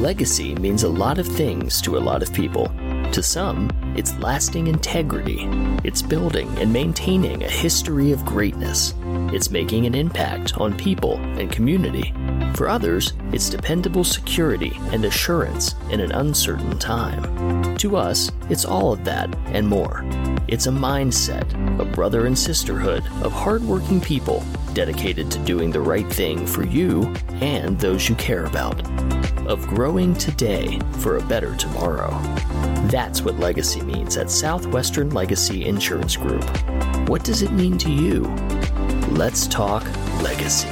Legacy means a lot of things to a lot of people. To some, it's lasting integrity. It's building and maintaining a history of greatness. It's making an impact on people and community. For others, it's dependable security and assurance in an uncertain time. To us, it's all of that and more. It's a mindset, a brother and sisterhood of hardworking people dedicated to doing the right thing for you and those you care about. Of growing today for a better tomorrow. That's what legacy means at Southwestern Legacy Insurance Group. What does it mean to you? Let's talk legacy.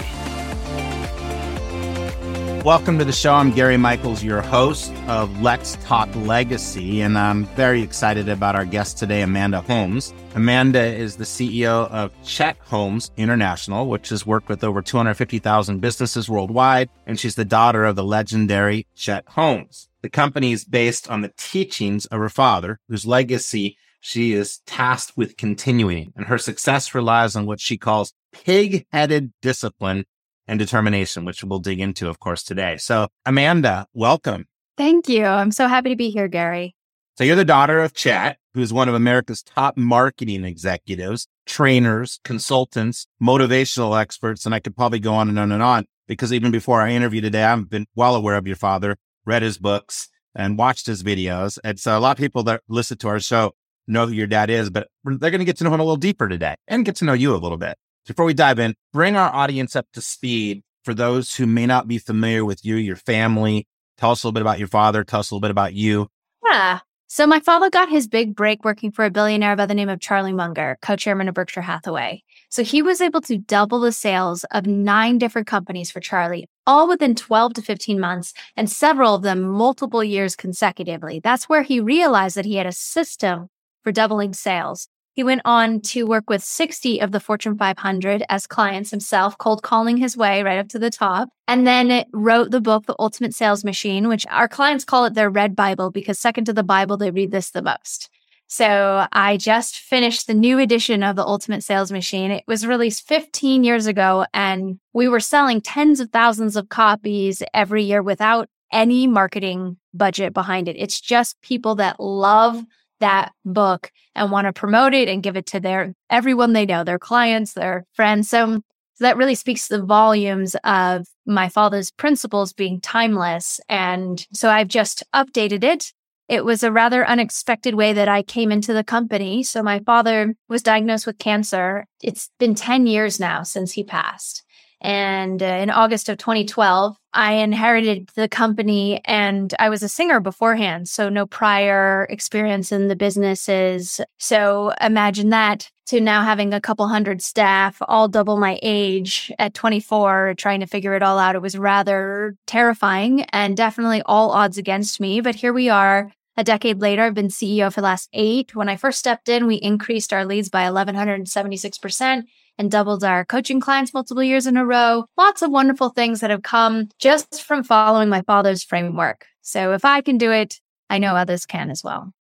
Welcome to the show. I'm Gary Michaels, your host of Let's Talk Legacy, and I'm very excited about our guest today, Amanda Holmes. Amanda is the CEO of Chet Holmes International, which has worked with over 250,000 businesses worldwide, and she's the daughter of the legendary Chet Holmes. The company is based on the teachings of her father, whose legacy she is tasked with continuing, and her success relies on what she calls pig headed discipline and determination, which we'll dig into, of course, today. So, Amanda, welcome. Thank you. I'm so happy to be here, Gary. So, you're the daughter of Chet, who's one of America's top marketing executives, trainers, consultants, motivational experts, and I could probably go on and on and on because even before our interview today, I've been well aware of your father, read his books, and watched his videos. And so, a lot of people that listen to our show know who your dad is, but they're going to get to know him a little deeper today and get to know you a little bit before we dive in, bring our audience up to speed for those who may not be familiar with you, your family. Tell us a little bit about your father. Tell us a little bit about you. Yeah. So my father got his big break working for a billionaire by the name of Charlie Munger, co-chairman of Berkshire Hathaway. So he was able to double the sales of nine different companies for Charlie, all within 12 to 15 months, and several of them multiple years consecutively. That's where he realized that he had a system for doubling sales. He went on to work with 60 of the Fortune 500 as clients himself, cold calling his way right up to the top. And then wrote the book, The Ultimate Sales Machine, which our clients call it their red Bible because second to the Bible, they read this the most. So I just finished the new edition of the Ultimate Sales Machine. It was released 15 years ago and we were selling tens of thousands of copies every year without any marketing budget behind it. It's just people that love that book and want to promote it and give it to their everyone they know, their clients, their friends. So, so that really speaks to the volumes of my father's principles being timeless. And so I've just updated it. It was a rather unexpected way that I came into the company. So my father was diagnosed with cancer. It's been 10 years now since he passed. And uh, in August of 2012, I inherited the company and I was a singer beforehand. So no prior experience in the businesses. So imagine that to now having a couple hundred staff, all double my age at 24, trying to figure it all out. It was rather terrifying and definitely all odds against me. But here we are. A decade later, I've been CEO for the last eight. When I first stepped in, we increased our leads by 1176% and doubled our coaching clients multiple years in a row. Lots of wonderful things that have come just from following my father's framework. So if I can do it, I know others can as well.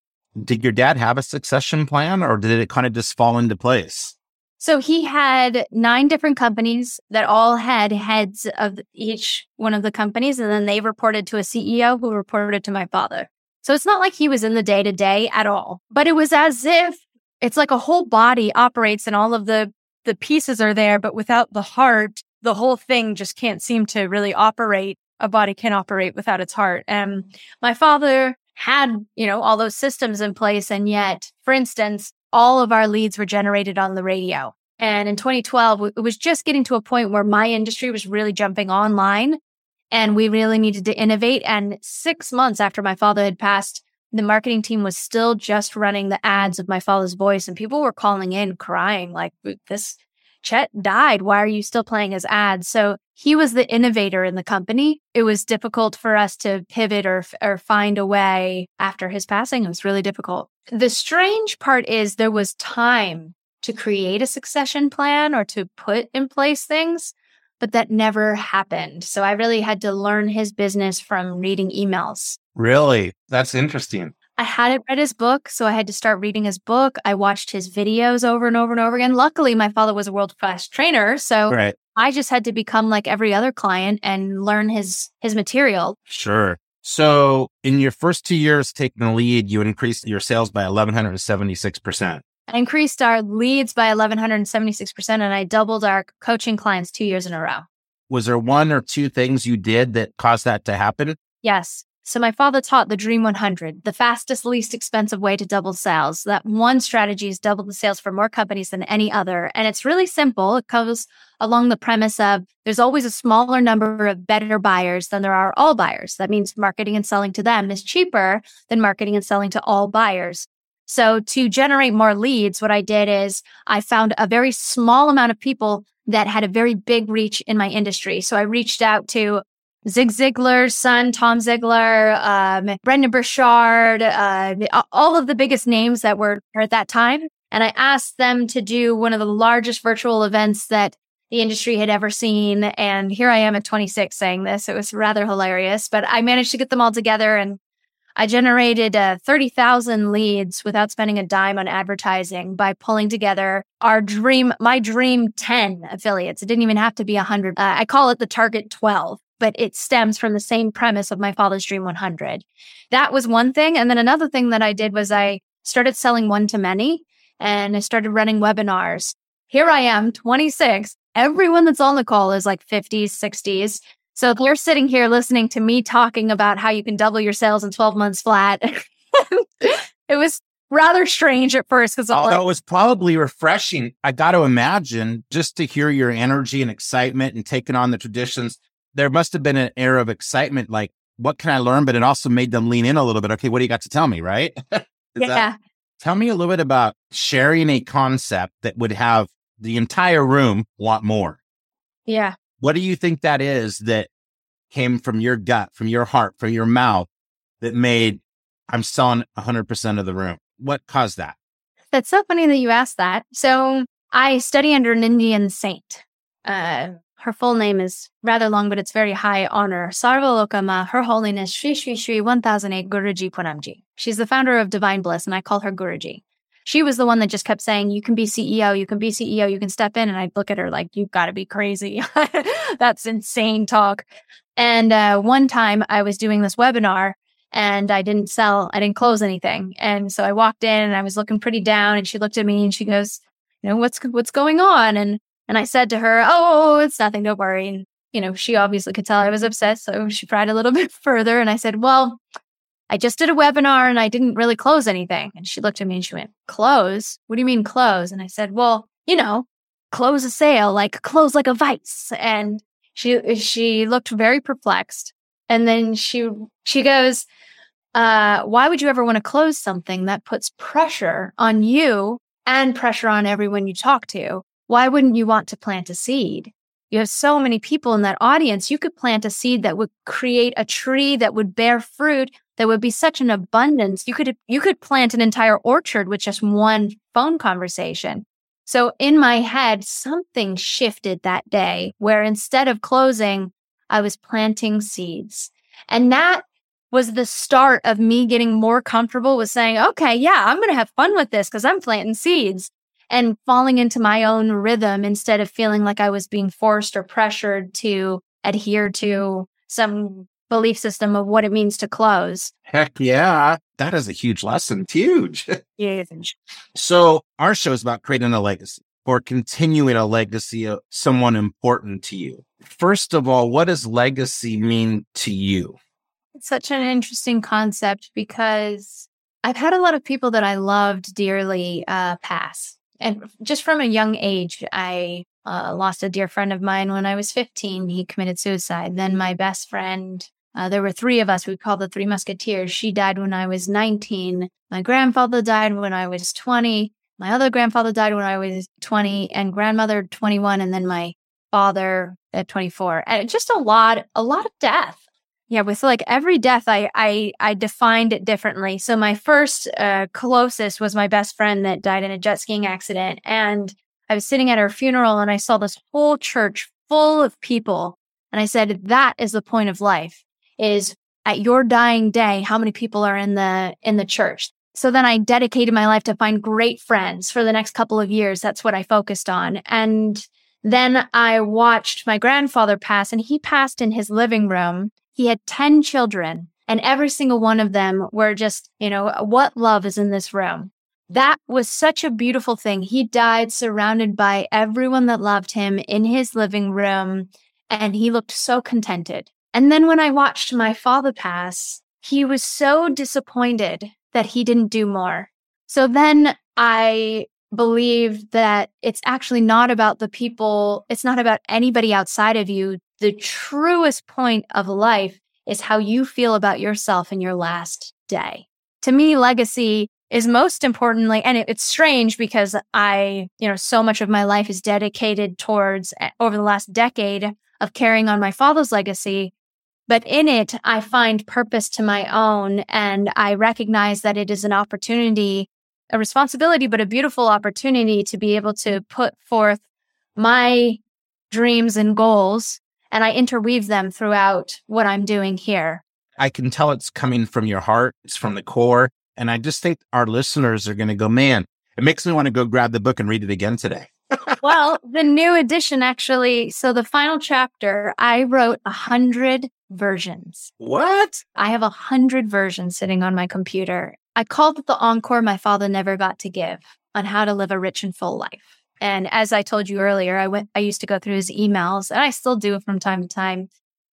Did your dad have a succession plan or did it kind of just fall into place? So he had nine different companies that all had heads of each one of the companies, and then they reported to a CEO who reported to my father. So it's not like he was in the day to day at all, but it was as if it's like a whole body operates and all of the the pieces are there, but without the heart, the whole thing just can't seem to really operate. A body can operate without its heart. And my father had, you know, all those systems in place. And yet, for instance, all of our leads were generated on the radio. And in 2012, it was just getting to a point where my industry was really jumping online and we really needed to innovate. And six months after my father had passed, the marketing team was still just running the ads of my father's voice and people were calling in crying like this Chet died. Why are you still playing his ads? So he was the innovator in the company. It was difficult for us to pivot or, or find a way after his passing. It was really difficult. The strange part is there was time to create a succession plan or to put in place things, but that never happened. So I really had to learn his business from reading emails. Really? That's interesting. I hadn't read his book, so I had to start reading his book. I watched his videos over and over and over again. Luckily, my father was a world class trainer, so right. I just had to become like every other client and learn his his material. Sure. So in your first two years taking the lead, you increased your sales by 1176%. I increased our leads by 1176% and I doubled our coaching clients two years in a row. Was there one or two things you did that caused that to happen? Yes. So my father taught the Dream 100, the fastest, least expensive way to double sales. That one strategy is double the sales for more companies than any other. And it's really simple. It goes along the premise of there's always a smaller number of better buyers than there are all buyers. That means marketing and selling to them is cheaper than marketing and selling to all buyers. So to generate more leads, what I did is I found a very small amount of people that had a very big reach in my industry. So I reached out to Zig Ziglar's son, Tom Ziglar, um, Brendon Burchard, uh, all of the biggest names that were at that time. And I asked them to do one of the largest virtual events that the industry had ever seen. And here I am at 26 saying this. It was rather hilarious, but I managed to get them all together and I generated uh, 30,000 leads without spending a dime on advertising by pulling together our dream, my dream 10 affiliates. It didn't even have to be 100. Uh, I call it the target 12 but it stems from the same premise of my father's dream 100. That was one thing. And then another thing that I did was I started selling one to many and I started running webinars. Here I am, 26. Everyone that's on the call is like 50s, 60s. So if you're sitting here listening to me talking about how you can double your sales in 12 months flat, it was rather strange at first because although it was probably refreshing, I got to imagine just to hear your energy and excitement and taking on the traditions there must have been an air of excitement, like, what can I learn? But it also made them lean in a little bit. Okay, what do you got to tell me? Right. yeah. That, tell me a little bit about sharing a concept that would have the entire room want more. Yeah. What do you think that is that came from your gut, from your heart, from your mouth that made I'm selling 100% of the room? What caused that? That's so funny that you asked that. So I study under an Indian saint. Uh, her full name is rather long, but it's very high honor. Sarvalokama, Her Holiness Sri Sri Sri 1008 Guruji Punamji. She's the founder of Divine Bliss, and I call her Guruji. She was the one that just kept saying, You can be CEO, you can be CEO, you can step in. And I'd look at her like, You've got to be crazy. That's insane talk. And uh, one time I was doing this webinar and I didn't sell, I didn't close anything. And so I walked in and I was looking pretty down and she looked at me and she goes, you know, what's, what's going on? And and I said to her, Oh, it's nothing. Don't worry. And, you know, she obviously could tell I was upset. So she tried a little bit further. And I said, Well, I just did a webinar and I didn't really close anything. And she looked at me and she went, Close? What do you mean close? And I said, Well, you know, close a sale, like close like a vice. And she she looked very perplexed. And then she she goes, uh, why would you ever want to close something that puts pressure on you and pressure on everyone you talk to? why wouldn't you want to plant a seed? You have so many people in that audience. You could plant a seed that would create a tree that would bear fruit that would be such an abundance. You could, you could plant an entire orchard with just one phone conversation. So in my head, something shifted that day where instead of closing, I was planting seeds. And that was the start of me getting more comfortable with saying, okay, yeah, I'm going to have fun with this because I'm planting seeds and falling into my own rhythm instead of feeling like I was being forced or pressured to adhere to some belief system of what it means to close. Heck yeah. That is a huge lesson. It's huge. Huge. so our show is about creating a legacy or continuing a legacy of someone important to you. First of all, what does legacy mean to you? It's such an interesting concept because I've had a lot of people that I loved dearly uh, pass and just from a young age, I uh, lost a dear friend of mine when I was 15. He committed suicide. Then my best friend, uh, there were three of us. We called the Three Musketeers. She died when I was 19. My grandfather died when I was 20. My other grandfather died when I was 20, and grandmother 21, and then my father at 24. And just a lot, a lot of death. Yeah, with like every death, I I I defined it differently. So my first uh, closest was my best friend that died in a jet skiing accident, and I was sitting at her funeral, and I saw this whole church full of people, and I said, "That is the point of life: is at your dying day, how many people are in the in the church." So then I dedicated my life to find great friends for the next couple of years. That's what I focused on, and then I watched my grandfather pass, and he passed in his living room he had 10 children And every single one of them were just, you know, what love is in this room. That was such a beautiful thing. He died surrounded by everyone that loved him in his living room, and he looked so contented. And then when I watched my father pass, he was so disappointed that he didn't do more. So then I believe that it's actually not about the people, it's not about anybody outside of you. The truest point of life is how you feel about yourself in your last day. To me, legacy is most importantly, and it, it's strange because I, you know, so much of my life is dedicated towards eh, over the last decade of carrying on my father's legacy. But in it, I find purpose to my own and I recognize that it is an opportunity, a responsibility, but a beautiful opportunity to be able to put forth my dreams and goals and I interweave them throughout what I'm doing here. I can tell it's coming from your heart. It's from the core. And I just think our listeners are going to go, man, it makes me want to go grab the book and read it again today. Well, the new edition actually, so the final chapter, I wrote a hundred versions. What? I have a hundred versions sitting on my computer. I called it the encore my father never got to give on how to live a rich and full life. And as I told you earlier, I went, I used to go through his emails and I still do from time to time.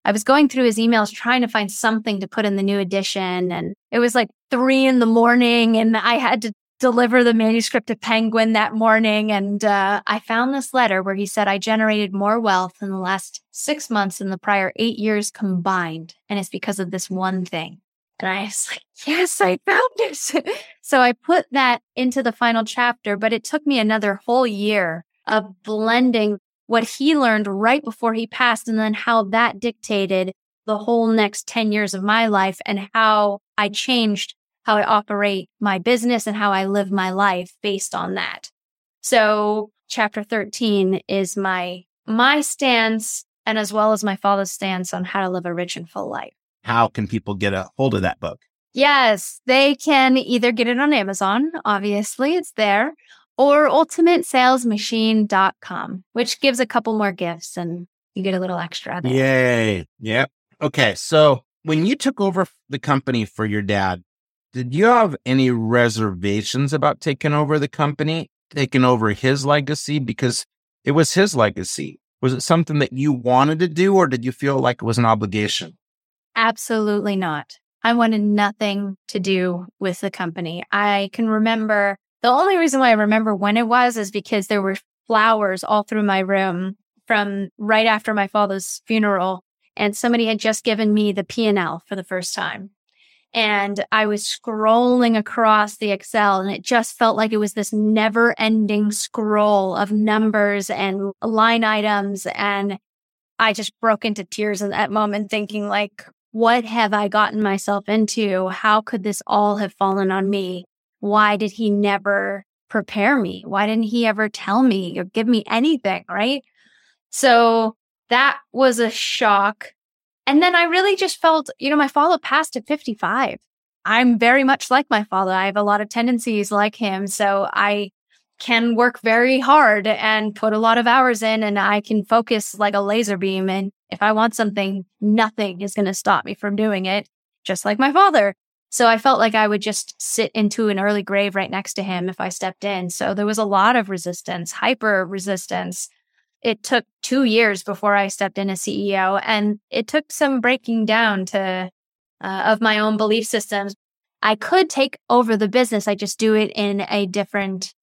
I was going through his emails trying to find something to put in the new edition. And it was like three in the morning and I had to deliver the manuscript to Penguin that morning. And uh, I found this letter where he said, I generated more wealth in the last six months than the prior eight years combined. And it's because of this one thing. And I was like, yes, I found it. so I put that into the final chapter, but it took me another whole year of blending what he learned right before he passed and then how that dictated the whole next 10 years of my life and how I changed how I operate my business and how I live my life based on that. So chapter 13 is my, my stance and as well as my father's stance on how to live a rich and full life how can people get a hold of that book? Yes, they can either get it on Amazon, obviously, it's there, or ultimatesalesmachine.com, which gives a couple more gifts and you get a little extra there. Yay. Yep. Okay. So when you took over the company for your dad, did you have any reservations about taking over the company, taking over his legacy? Because it was his legacy. Was it something that you wanted to do, or did you feel like it was an obligation? Absolutely not. I wanted nothing to do with the company. I can remember the only reason why I remember when it was is because there were flowers all through my room from right after my father's funeral. And somebody had just given me the P&L for the first time. And I was scrolling across the Excel and it just felt like it was this never ending scroll of numbers and line items. And I just broke into tears in that moment thinking like, what have I gotten myself into? How could this all have fallen on me? Why did he never prepare me? Why didn't he ever tell me or give me anything? Right. So that was a shock. And then I really just felt, you know, my father passed at 55. I'm very much like my father. I have a lot of tendencies like him. So I can work very hard and put a lot of hours in and I can focus like a laser beam. And if I want something, nothing is going to stop me from doing it, just like my father. So I felt like I would just sit into an early grave right next to him if I stepped in. So there was a lot of resistance, hyper resistance. It took two years before I stepped in as CEO and it took some breaking down to, uh, of my own belief systems. I could take over the business. I just do it in a different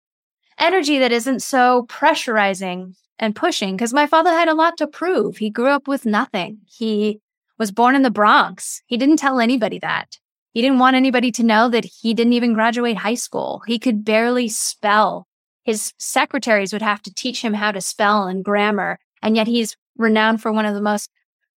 energy that isn't so pressurizing and pushing because my father had a lot to prove. He grew up with nothing. He was born in the Bronx. He didn't tell anybody that. He didn't want anybody to know that he didn't even graduate high school. He could barely spell. His secretaries would have to teach him how to spell and grammar. And yet he's renowned for one of the most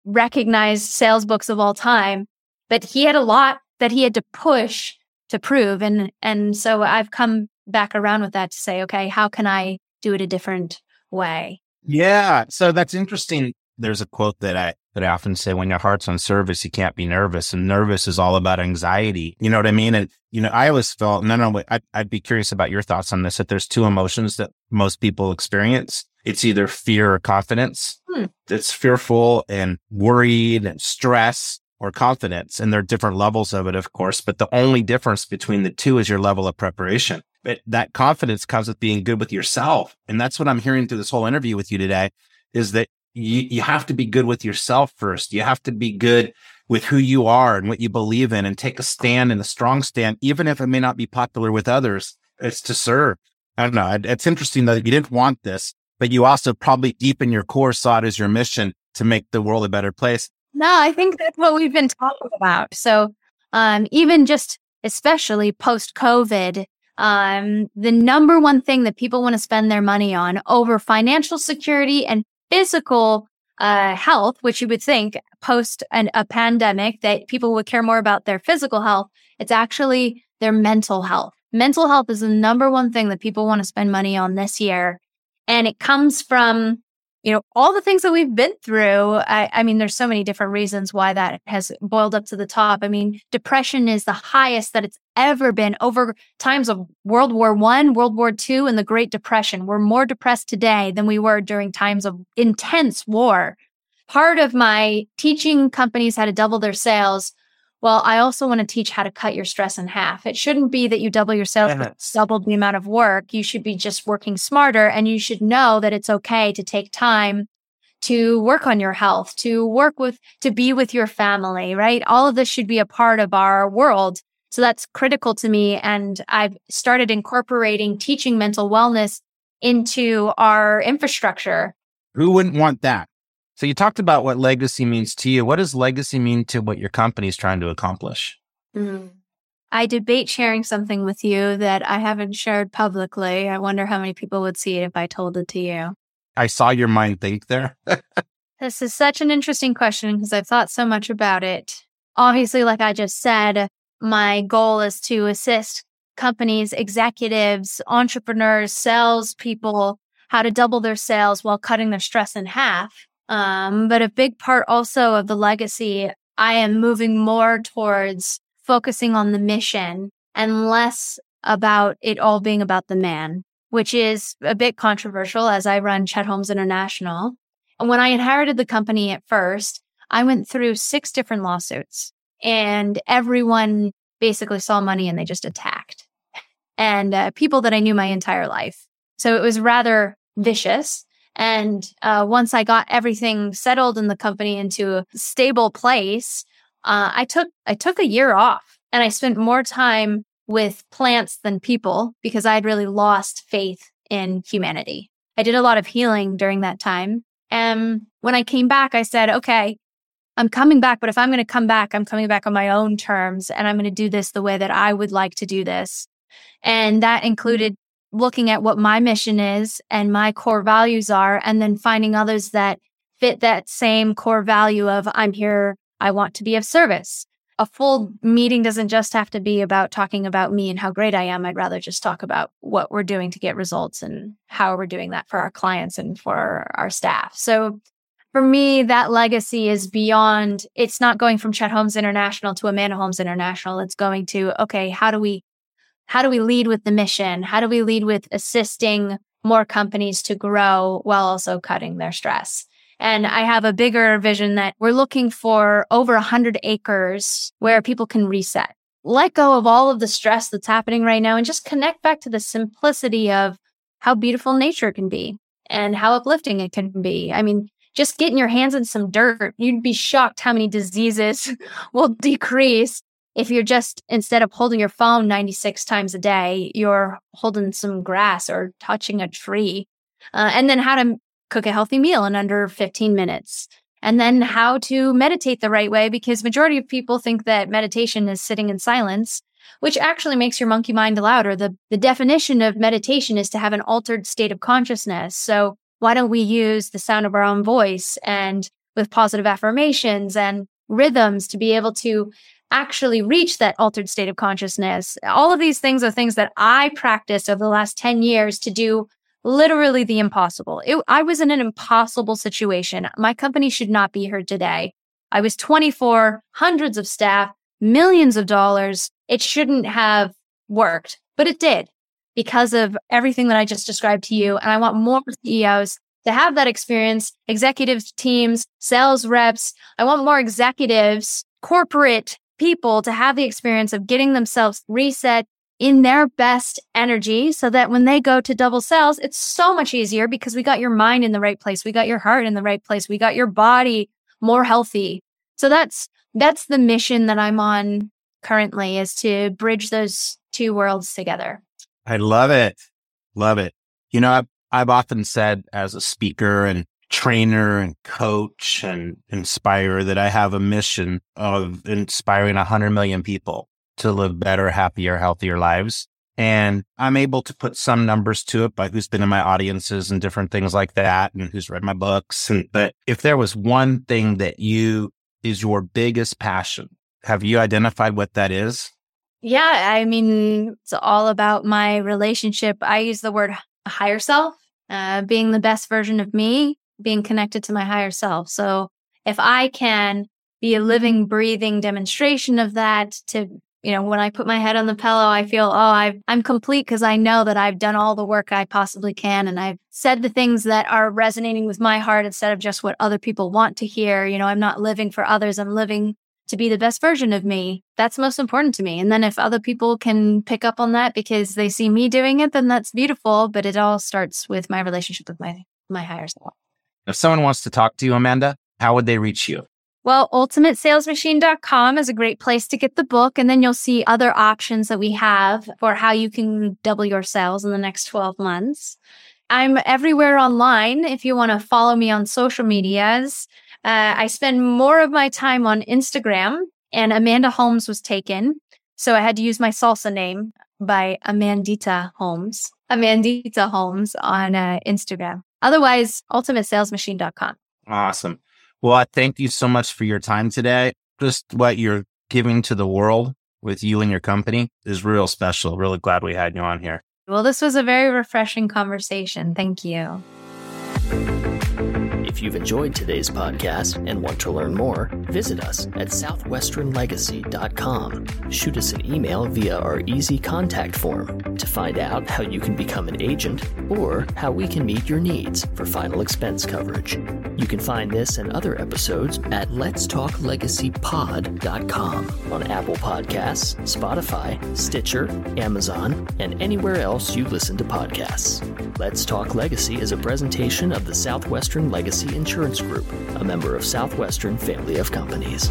recognized sales books of all time. But he had a lot that he had to push to prove. And, and so I've come back around with that to say, okay, how can I do it a different way. Yeah. So that's interesting. There's a quote that I that I often say when your heart's on service, you can't be nervous. And nervous is all about anxiety. You know what I mean? And you know, I always felt no, no. I'd, I'd be curious about your thoughts on this. That there's two emotions that most people experience. It's either fear or confidence. Hmm. It's fearful and worried and stress, or confidence. And there are different levels of it, of course, but the only difference between the two is your level of preparation. But that confidence comes with being good with yourself. And that's what I'm hearing through this whole interview with you today is that you, you have to be good with yourself first. You have to be good with who you are and what you believe in and take a stand and a strong stand, even if it may not be popular with others. It's to serve. I don't know. It's interesting that you didn't want this, but you also probably deep in your core saw it as your mission to make the world a better place. No, I think that's what we've been talking about. So, um, even just especially post COVID, um, the number one thing that people want to spend their money on over financial security and physical uh, health, which you would think post an, a pandemic that people would care more about their physical health, it's actually their mental health. Mental health is the number one thing that people want to spend money on this year. And it comes from you know, all the things that we've been through. I, I, mean, there's so many different reasons why that has boiled up to the top. I mean, depression is the highest that it's ever been over times of World War One, World War Two, and the Great Depression. We're more depressed today than we were during times of intense war. Part of my teaching companies how to double their sales well, I also want to teach how to cut your stress in half. It shouldn't be that you double your sales, yes. double the amount of work. You should be just working smarter and you should know that it's okay to take time to work on your health, to work with, to be with your family, right? All of this should be a part of our world. So that's critical to me. And I've started incorporating teaching mental wellness into our infrastructure. Who wouldn't want that? So you talked about what legacy means to you. What does legacy mean to what your company is trying to accomplish? Mm. I debate sharing something with you that I haven't shared publicly. I wonder how many people would see it if I told it to you. I saw your mind think there. this is such an interesting question because I've thought so much about it. Obviously, like I just said, my goal is to assist companies, executives, entrepreneurs, sales people how to double their sales while cutting their stress in half. Um, but a big part also of the legacy, I am moving more towards focusing on the mission and less about it all being about the man, which is a bit controversial as I run Chet Holmes International. And when I inherited the company at first, I went through six different lawsuits and everyone basically saw money and they just attacked and uh, people that I knew my entire life. So it was rather vicious. And uh, once I got everything settled in the company into a stable place, uh, I took I took a year off and I spent more time with plants than people because I had really lost faith in humanity. I did a lot of healing during that time. And when I came back, I said, okay, I'm coming back, but if I'm going to come back, I'm coming back on my own terms and I'm going to do this the way that I would like to do this. And that included looking at what my mission is and my core values are, and then finding others that fit that same core value of I'm here, I want to be of service. A full meeting doesn't just have to be about talking about me and how great I am. I'd rather just talk about what we're doing to get results and how we're doing that for our clients and for our staff. So for me, that legacy is beyond, it's not going from Chet Holmes International to Amanda Holmes International. It's going to, okay, how do we how do we lead with the mission? How do we lead with assisting more companies to grow while also cutting their stress? And I have a bigger vision that we're looking for over 100 acres where people can reset, let go of all of the stress that's happening right now and just connect back to the simplicity of how beautiful nature can be and how uplifting it can be. I mean, just getting your hands in some dirt, you'd be shocked how many diseases will decrease if you're just instead of holding your phone 96 times a day you're holding some grass or touching a tree uh, and then how to cook a healthy meal in under 15 minutes and then how to meditate the right way because majority of people think that meditation is sitting in silence which actually makes your monkey mind louder. The, the definition of meditation is to have an altered state of consciousness. So why don't we use the sound of our own voice and with positive affirmations and rhythms to be able to actually reach that altered state of consciousness. All of these things are things that I practiced over the last 10 years to do literally the impossible. It, I was in an impossible situation. My company should not be here today. I was 24, hundreds of staff, millions of dollars. It shouldn't have worked, but it did because of everything that I just described to you. And I want more CEOs to have that experience, executive teams, sales reps. I want more executives corporate people to have the experience of getting themselves reset in their best energy so that when they go to double sales, it's so much easier because we got your mind in the right place. We got your heart in the right place. We got your body more healthy. So that's, that's the mission that I'm on currently is to bridge those two worlds together. I love it. Love it. You know, I've, I've often said as a speaker and trainer and coach and inspire that I have a mission of inspiring 100 million people to live better, happier, healthier lives. And I'm able to put some numbers to it by who's been in my audiences and different things like that and who's read my books. And, but if there was one thing that you is your biggest passion, have you identified what that is? Yeah. I mean, it's all about my relationship. I use the word higher self, uh, being the best version of me, being connected to my higher self. So if I can be a living, breathing demonstration of that to you know, when I put my head on the pillow, I feel, oh, i am complete because I know that I've done all the work I possibly can. And I've said the things that are resonating with my heart instead of just what other people want to hear. You know, I'm not living for others. I'm living to be the best version of me. That's most important to me. And then if other people can pick up on that because they see me doing it, then that's beautiful. But it all starts with my relationship with my, my higher self. If someone wants to talk to you, Amanda, how would they reach you? Well, ultimatesalesmachine.com is a great place to get the book. And then you'll see other options that we have for how you can double your sales in the next 12 months. I'm everywhere online. If you want to follow me on social medias, uh, I spend more of my time on Instagram and Amanda Holmes was taken. So I had to use my salsa name by Amandita Holmes, Amandita Holmes on uh, Instagram. Otherwise, ultimatesalesmachine.com. Awesome. Well, I thank you so much for your time today. Just what you're giving to the world with you and your company is real special. Really glad we had you on here. Well, this was a very refreshing conversation. Thank you. You've enjoyed today's podcast and want to learn more, visit us at southwesternlegacy.com. Shoot us an email via our easy contact form to find out how you can become an agent or how we can meet your needs for final expense coverage. You can find this and other episodes at letstalklegacypod.com on Apple Podcasts, Spotify, Stitcher, Amazon, and anywhere else you listen to podcasts. Let's Talk Legacy is a presentation of the Southwestern Legacy Insurance Group, a member of Southwestern Family of Companies.